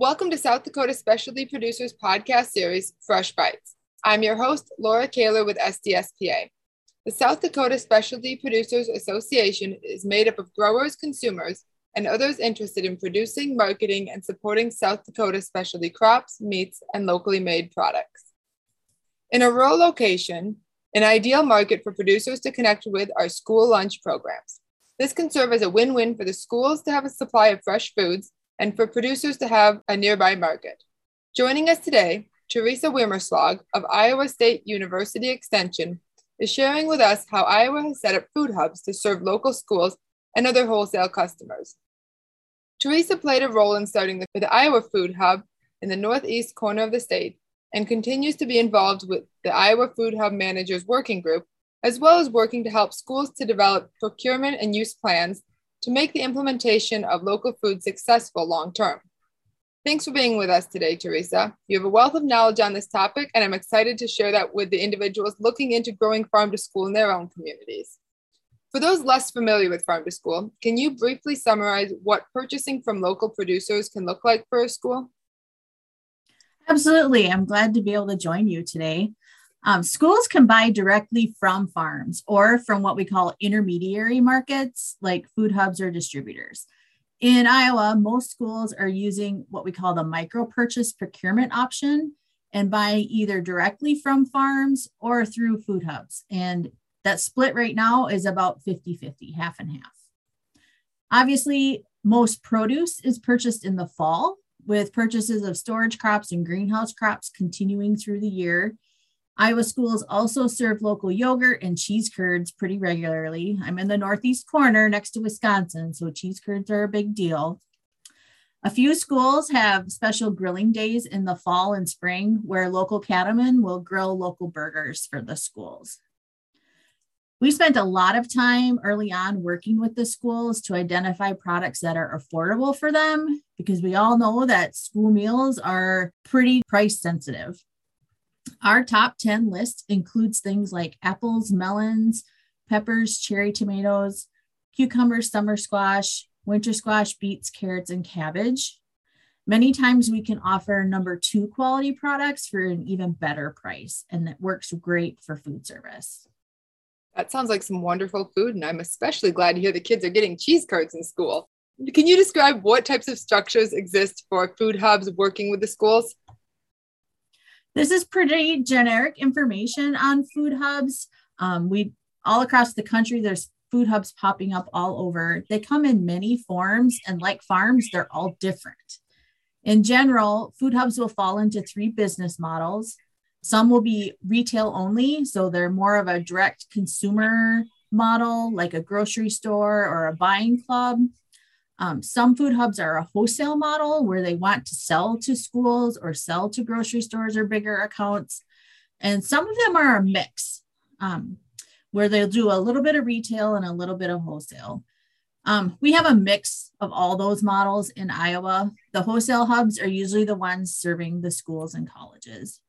Welcome to South Dakota Specialty Producers podcast series, Fresh Bites. I'm your host, Laura Kaler with SDSPA. The South Dakota Specialty Producers Association is made up of growers, consumers, and others interested in producing, marketing, and supporting South Dakota specialty crops, meats, and locally made products. In a rural location, an ideal market for producers to connect with are school lunch programs. This can serve as a win win for the schools to have a supply of fresh foods and for producers to have a nearby market. Joining us today, Teresa Wiemerslage of Iowa State University Extension is sharing with us how Iowa has set up food hubs to serve local schools and other wholesale customers. Teresa played a role in starting the, the Iowa Food Hub in the northeast corner of the state and continues to be involved with the Iowa Food Hub Managers Working Group, as well as working to help schools to develop procurement and use plans to make the implementation of local food successful long term. Thanks for being with us today, Teresa. You have a wealth of knowledge on this topic, and I'm excited to share that with the individuals looking into growing farm to school in their own communities. For those less familiar with farm to school, can you briefly summarize what purchasing from local producers can look like for a school? Absolutely. I'm glad to be able to join you today. Um, schools can buy directly from farms or from what we call intermediary markets like food hubs or distributors. In Iowa, most schools are using what we call the micro purchase procurement option and buying either directly from farms or through food hubs. And that split right now is about 50 50, half and half. Obviously, most produce is purchased in the fall, with purchases of storage crops and greenhouse crops continuing through the year Iowa schools also serve local yogurt and cheese curds pretty regularly. I'm in the northeast corner next to Wisconsin, so cheese curds are a big deal. A few schools have special grilling days in the fall and spring where local cattlemen will grill local burgers for the schools. We spent a lot of time early on working with the schools to identify products that are affordable for them because we all know that school meals are pretty price sensitive. Our top 10 list includes things like apples, melons, peppers, cherry tomatoes, cucumbers, summer squash, winter squash, beets, carrots, and cabbage. Many times we can offer number two quality products for an even better price, and that works great for food service. That sounds like some wonderful food, and I'm especially glad to hear the kids are getting cheese curds in school. Can you describe what types of structures exist for food hubs working with the schools? This is pretty generic information on food hubs. Um, we all across the country, there's food hubs popping up all over. They come in many forms, and like farms, they're all different. In general, food hubs will fall into three business models. Some will be retail only, so they're more of a direct consumer model, like a grocery store or a buying club. Um, some food hubs are a wholesale model where they want to sell to schools or sell to grocery stores or bigger accounts. And some of them are a mix um, where they'll do a little bit of retail and a little bit of wholesale. Um, we have a mix of all those models in Iowa. The wholesale hubs are usually the ones serving the schools and colleges.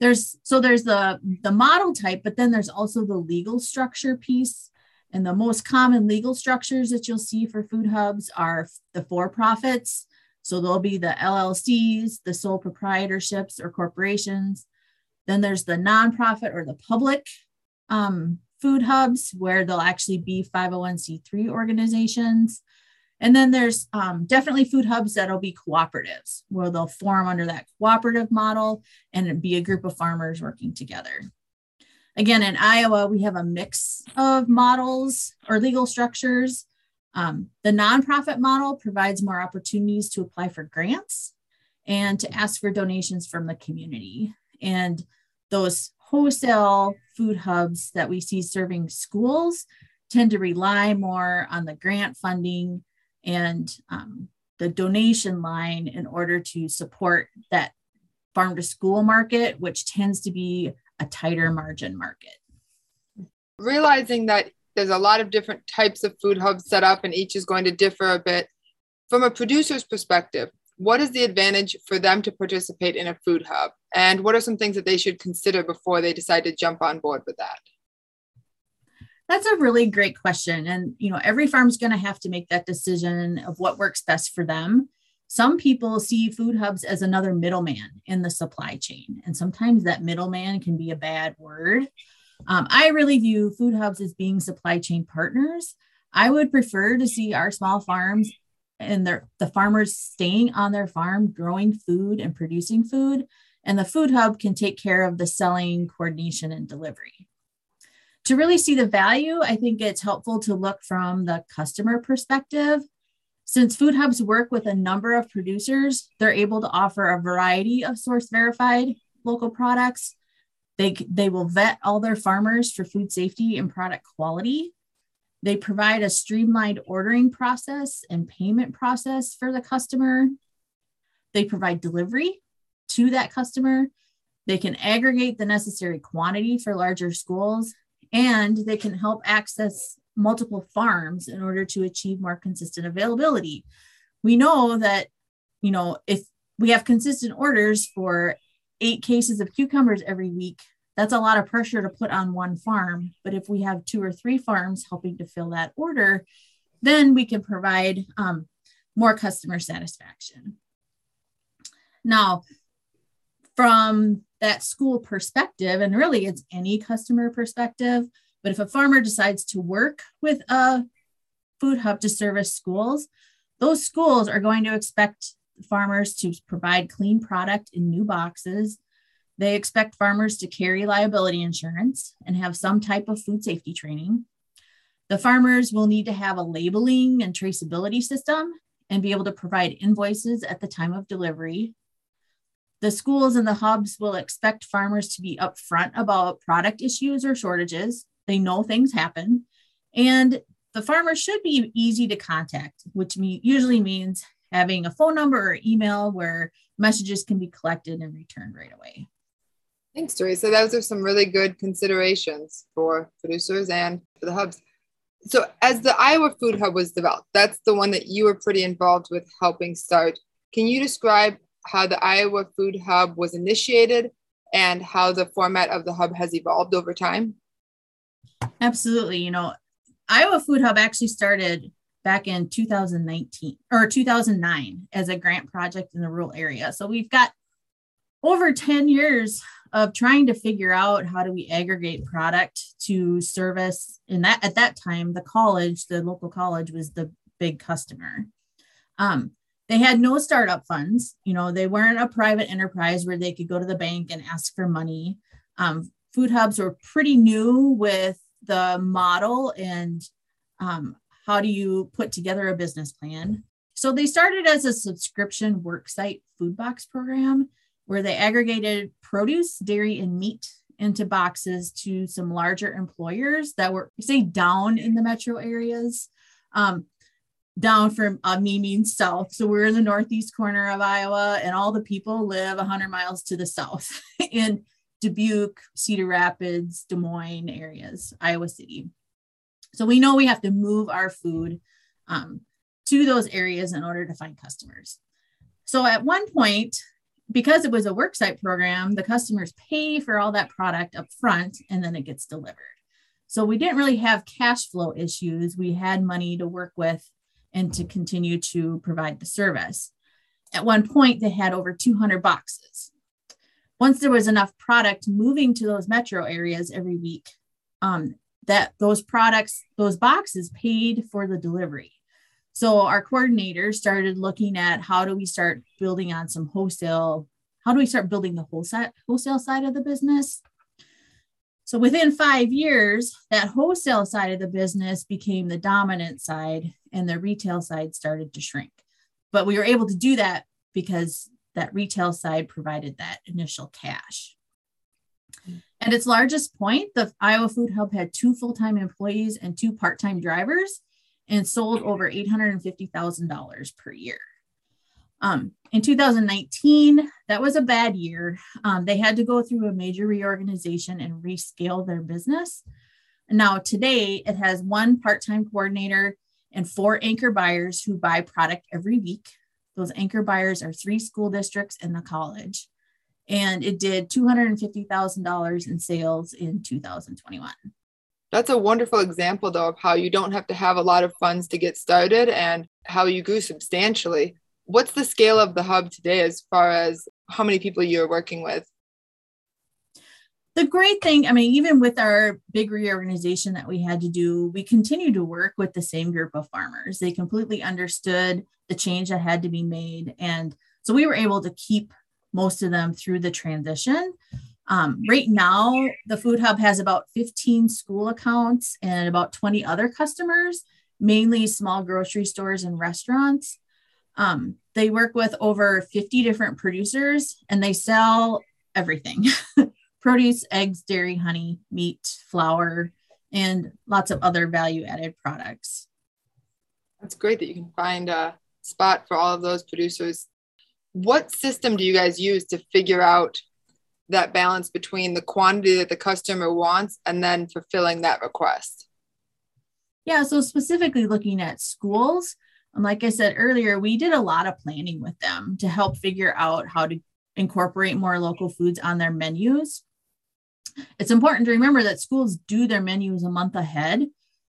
There's so there's the the model type, but then there's also the legal structure piece and the most common legal structures that you'll see for food hubs are the for profits. So there'll be the LLCs, the sole proprietorships or corporations. Then there's the nonprofit or the public um, food hubs, where they'll actually be 501c3 organizations. And then there's um, definitely food hubs that'll be cooperatives, where they'll form under that cooperative model and be a group of farmers working together. Again, in Iowa, we have a mix of models or legal structures. Um, the nonprofit model provides more opportunities to apply for grants and to ask for donations from the community. And those wholesale food hubs that we see serving schools tend to rely more on the grant funding and um, the donation line in order to support that farm to school market, which tends to be a tighter margin market. Realizing that there's a lot of different types of food hubs set up and each is going to differ a bit. From a producer's perspective, what is the advantage for them to participate in a food hub? And what are some things that they should consider before they decide to jump on board with that? That's a really great question. And, you know, every farm's going to have to make that decision of what works best for them. Some people see food hubs as another middleman in the supply chain, and sometimes that middleman can be a bad word. Um, I really view food hubs as being supply chain partners. I would prefer to see our small farms and their, the farmers staying on their farm, growing food and producing food, and the food hub can take care of the selling, coordination, and delivery. To really see the value, I think it's helpful to look from the customer perspective. Since food hubs work with a number of producers, they're able to offer a variety of source verified local products. They, they will vet all their farmers for food safety and product quality. They provide a streamlined ordering process and payment process for the customer. They provide delivery to that customer. They can aggregate the necessary quantity for larger schools, and they can help access multiple farms in order to achieve more consistent availability. We know that, you know, if we have consistent orders for eight cases of cucumbers every week, that's a lot of pressure to put on one farm. But if we have two or three farms helping to fill that order, then we can provide um, more customer satisfaction. Now, from that school perspective, and really it's any customer perspective, but if a farmer decides to work with a food hub to service schools, those schools are going to expect farmers to provide clean product in new boxes. They expect farmers to carry liability insurance and have some type of food safety training. The farmers will need to have a labeling and traceability system and be able to provide invoices at the time of delivery the schools and the hubs will expect farmers to be upfront about product issues or shortages. They know things happen. And the farmer should be easy to contact, which usually means having a phone number or email where messages can be collected and returned right away. Thanks, Teresa. Those are some really good considerations for producers and for the hubs. So, as the Iowa Food Hub was developed, that's the one that you were pretty involved with helping start. Can you describe how the Iowa Food Hub was initiated and how the format of the hub has evolved over time? Absolutely. You know, Iowa Food Hub actually started back in 2019 or 2009 as a grant project in the rural area. So we've got over 10 years of trying to figure out how do we aggregate product to service in that at that time the college the local college was the big customer um, they had no startup funds. You know, they weren't a private enterprise where they could go to the bank and ask for money. Um, food hubs were pretty new with the model and um, how do you put together a business plan. So they started as a subscription worksite food box program where they aggregated produce, dairy, and meat into boxes to some larger employers that were, say, down in the metro areas. Um, down from uh, me means south. So we're in the northeast corner of Iowa, and all the people live 100 miles to the south in Dubuque, Cedar Rapids, Des Moines areas, Iowa City. So we know we have to move our food um, to those areas in order to find customers. So at one point, because it was a worksite program, the customers pay for all that product up front and then it gets delivered. So we didn't really have cash flow issues. We had money to work with and to continue to provide the service. At one point, they had over 200 boxes. Once there was enough product moving to those metro areas every week, um, that those products, those boxes paid for the delivery. So our coordinators started looking at how do we start building on some wholesale, how do we start building the wholesale wholesale side of the business? So within five years, that wholesale side of the business became the dominant side and the retail side started to shrink. But we were able to do that because that retail side provided that initial cash. At its largest point, the Iowa Food Hub had two full time employees and two part time drivers and sold over $850,000 per year. Um, in 2019, that was a bad year. Um, they had to go through a major reorganization and rescale their business. now, today, it has one part time coordinator and four anchor buyers who buy product every week. Those anchor buyers are three school districts and the college. And it did $250,000 in sales in 2021. That's a wonderful example, though, of how you don't have to have a lot of funds to get started and how you grew substantially. What's the scale of the hub today as far as how many people you're working with? The great thing, I mean, even with our big reorganization that we had to do, we continued to work with the same group of farmers. They completely understood the change that had to be made. And so we were able to keep most of them through the transition. Um, right now, the Food Hub has about 15 school accounts and about 20 other customers, mainly small grocery stores and restaurants. Um, they work with over 50 different producers and they sell everything. produce, eggs, dairy, honey, meat, flour, and lots of other value added products. That's great that you can find a spot for all of those producers. What system do you guys use to figure out that balance between the quantity that the customer wants and then fulfilling that request? Yeah, so specifically looking at schools, and like I said earlier, we did a lot of planning with them to help figure out how to incorporate more local foods on their menus it's important to remember that schools do their menus a month ahead.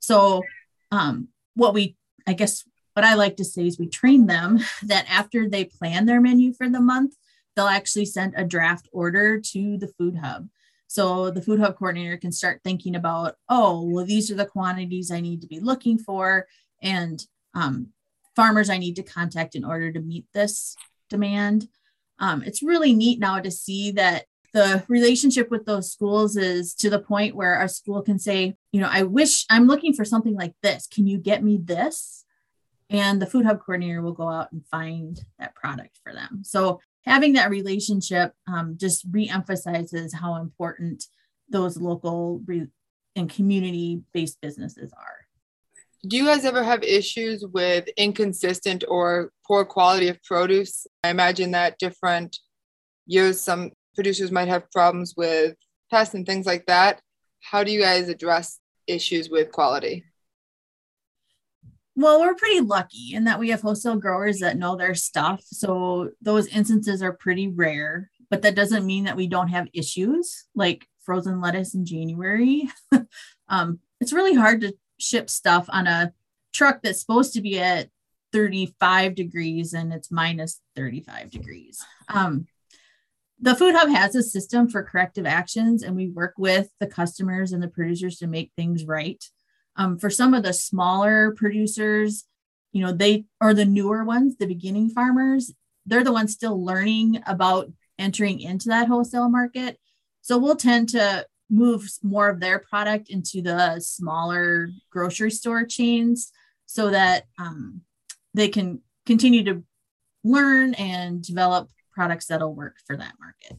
So, um, what we, I guess, what I like to say is we train them that after they plan their menu for the month, they'll actually send a draft order to the food hub. So the food hub coordinator can start thinking about, oh, well, these are the quantities I need to be looking for, and um, farmers I need to contact in order to meet this demand. Um, it's really neat now to see that the relationship with those schools is to the point where our school can say, you know, I wish I'm looking for something like this. Can you get me this? And the food hub coordinator will go out and find that product for them. So having that relationship um, just reemphasizes how important those local re- and community based businesses are. Do you guys ever have issues with inconsistent or poor quality of produce? I imagine that different years, some producers might have problems with pests and things like that. How do you guys address issues with quality? Well, we're pretty lucky in that we have wholesale growers that know their stuff. So those instances are pretty rare, but that doesn't mean that we don't have issues like frozen lettuce in January. um, it's really hard to ship stuff on a truck that's supposed to be at 35 degrees and it's minus 35 degrees. Um, the food hub has a system for corrective actions and we work with the customers and the producers to make things right. Um, for some of the smaller producers you know they are the newer ones the beginning farmers. They're the ones still learning about entering into that wholesale market. So we'll tend to move more of their product into the smaller grocery store chains so that um, they can continue to learn and develop products that'll work for that market.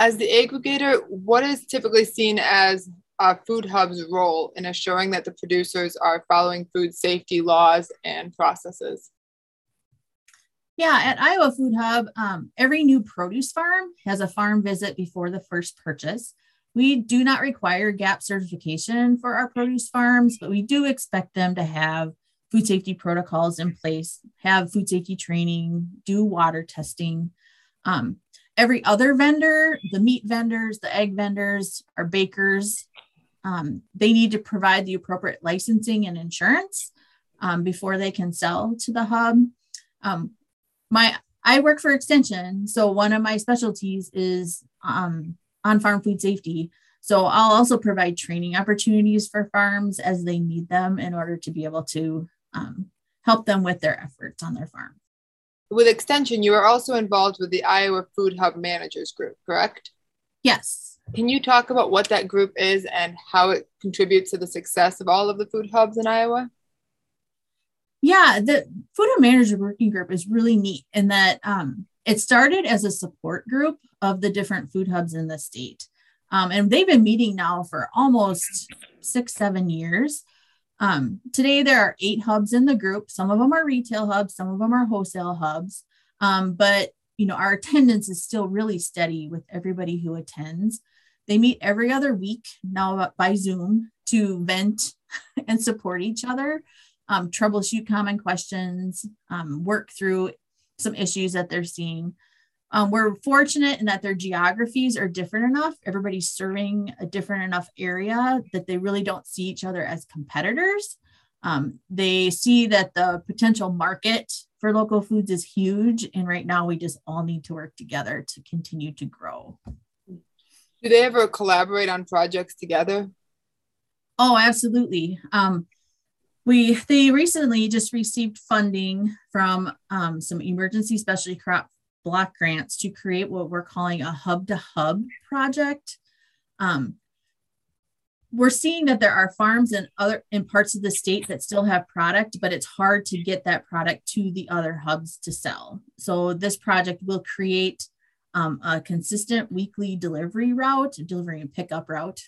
As the aggregator, what is typically seen as a Food Hub's role in assuring that the producers are following food safety laws and processes? Yeah, at Iowa Food Hub, um, every new produce farm has a farm visit before the first purchase. We do not require GAP certification for our produce farms, but we do expect them to have food safety protocols in place, have food safety training, do water testing. Um, every other vendor, the meat vendors, the egg vendors, our bakers, um, they need to provide the appropriate licensing and insurance um, before they can sell to the hub. Um, my I work for Extension, so one of my specialties is um, on farm food safety. So I'll also provide training opportunities for farms as they need them in order to be able to um, help them with their efforts on their farm. With Extension, you are also involved with the Iowa Food Hub Managers Group, correct? Yes. Can you talk about what that group is and how it contributes to the success of all of the food hubs in Iowa? Yeah, the Food Hub Manager Working Group is really neat in that um, it started as a support group of the different food hubs in the state. Um, and they've been meeting now for almost six, seven years. Um, today, there are eight hubs in the group. Some of them are retail hubs, some of them are wholesale hubs. Um, but you know, our attendance is still really steady with everybody who attends. They meet every other week now by Zoom to vent and support each other, um, troubleshoot common questions, um, work through some issues that they're seeing. Um, we're fortunate in that their geographies are different enough. Everybody's serving a different enough area that they really don't see each other as competitors. Um, they see that the potential market for local foods is huge. And right now, we just all need to work together to continue to grow. Do they ever collaborate on projects together? Oh, absolutely. Um, we they recently just received funding from um, some emergency specialty crop block grants to create what we're calling a hub to hub project. Um, we're seeing that there are farms in other in parts of the state that still have product, but it's hard to get that product to the other hubs to sell. So this project will create um, a consistent weekly delivery route, delivery and pickup route,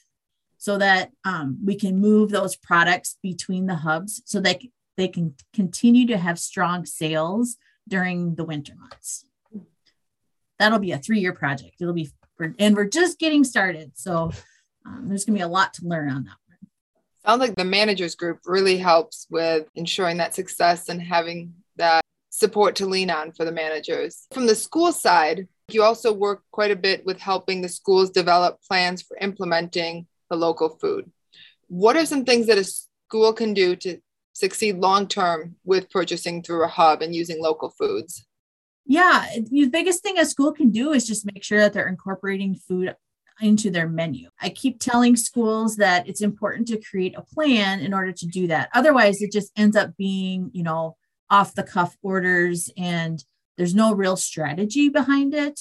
so that um, we can move those products between the hubs so that they can continue to have strong sales during the winter months. That'll be a three-year project. It'll be, and we're just getting started. So um, there's going to be a lot to learn on that one. Sounds like the managers group really helps with ensuring that success and having that support to lean on for the managers. From the school side, you also work quite a bit with helping the schools develop plans for implementing the local food. What are some things that a school can do to succeed long term with purchasing through a hub and using local foods? Yeah, the biggest thing a school can do is just make sure that they're incorporating food into their menu. I keep telling schools that it's important to create a plan in order to do that. Otherwise, it just ends up being, you know, off the cuff orders and there's no real strategy behind it.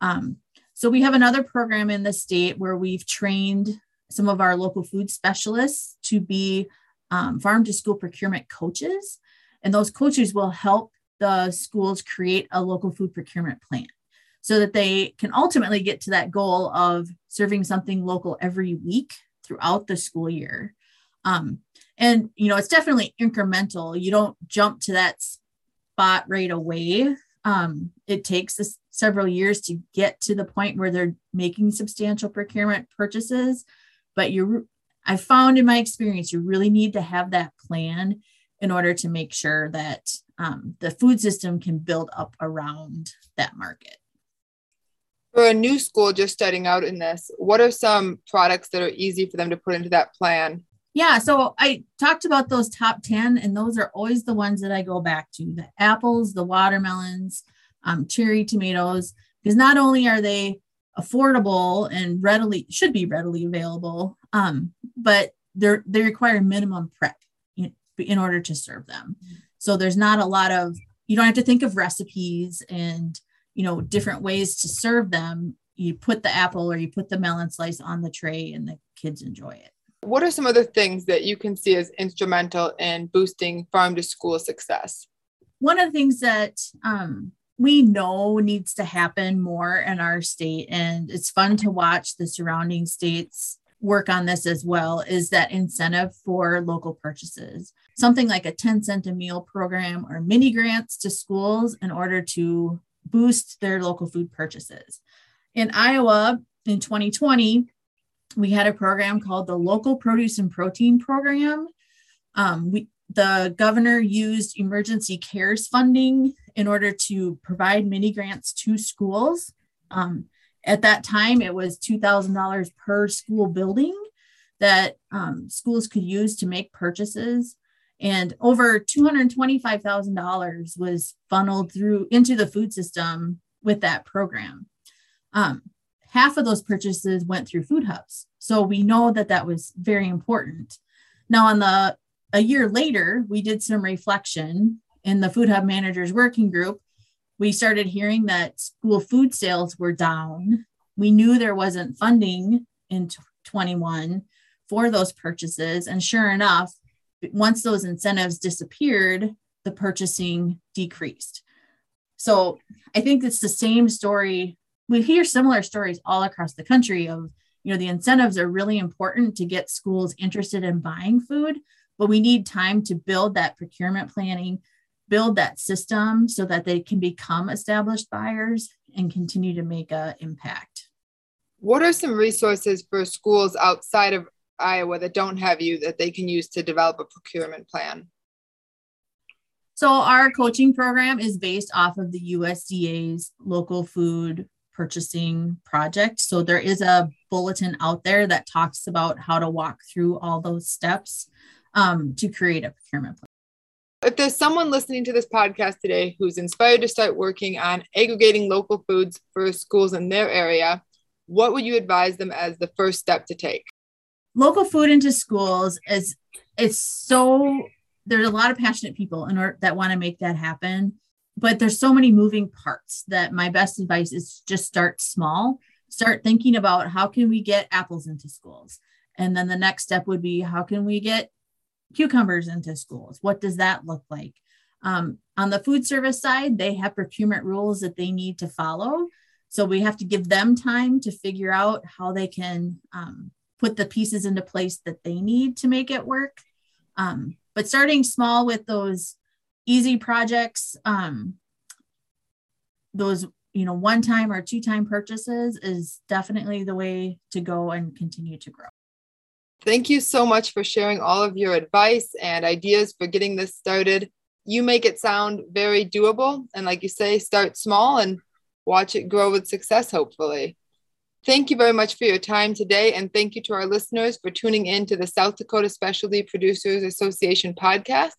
Um, so we have another program in the state where we've trained some of our local food specialists to be um, farm to school procurement coaches. And those coaches will help the schools create a local food procurement plan so that they can ultimately get to that goal of serving something local every week throughout the school year. Um, and you know, it's definitely incremental. You don't jump to that spot right away. Um, it takes several years to get to the point where they're making substantial procurement purchases. But you, I found in my experience, you really need to have that plan in order to make sure that um, the food system can build up around that market. For a new school just starting out in this, what are some products that are easy for them to put into that plan? Yeah, so I talked about those top 10, and those are always the ones that I go back to the apples, the watermelons, um, cherry tomatoes, because not only are they affordable and readily should be readily available, um, but they're they require minimum prep in order to serve them. So there's not a lot of you don't have to think of recipes and you know different ways to serve them. You put the apple or you put the melon slice on the tray and the kids enjoy it. What are some other things that you can see as instrumental in boosting farm to school success? One of the things that um, we know needs to happen more in our state and it's fun to watch the surrounding states work on this as well is that incentive for local purchases something like a 10 cent a meal program or mini grants to schools in order to boost their local food purchases. In Iowa in 2020, we had a program called the Local Produce and Protein Program. Um, we, the governor used emergency cares funding in order to provide mini grants to schools. Um, at that time, it was $2,000 per school building that um, schools could use to make purchases and over $225,000 was funneled through into the food system with that program. Um, half of those purchases went through food hubs. So we know that that was very important. Now, on the a year later, we did some reflection in the food hub managers working group. We started hearing that school food sales were down. We knew there wasn't funding in 21 for those purchases. And sure enough, once those incentives disappeared, the purchasing decreased. So I think it's the same story. We hear similar stories all across the country of, you know, the incentives are really important to get schools interested in buying food, but we need time to build that procurement planning, build that system so that they can become established buyers and continue to make an impact. What are some resources for schools outside of Iowa that don't have you that they can use to develop a procurement plan? So, our coaching program is based off of the USDA's local food purchasing project. So, there is a bulletin out there that talks about how to walk through all those steps. um, to create a procurement plan. If there's someone listening to this podcast today who's inspired to start working on aggregating local foods for schools in their area, what would you advise them as the first step to take? Local food into schools is it's so there's a lot of passionate people in order that want to make that happen, but there's so many moving parts that my best advice is just start small. Start thinking about how can we get apples into schools? And then the next step would be how can we get cucumbers into schools. What does that look like? Um, on the food service side, they have procurement rules that they need to follow. So we have to give them time to figure out how they can um, put the pieces into place that they need to make it work. Um, but starting small with those easy projects, um, those you know one time or two time purchases is definitely the way to go and continue to grow. Thank you so much for sharing all of your advice and ideas for getting this started. You make it sound very doable. And like you say, start small and watch it grow with success, hopefully. Thank you very much for your time today. And thank you to our listeners for tuning in to the South Dakota Specialty Producers Association podcast.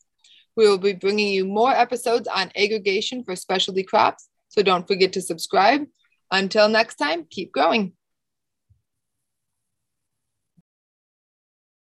We will be bringing you more episodes on aggregation for specialty crops. So don't forget to subscribe. Until next time, keep growing.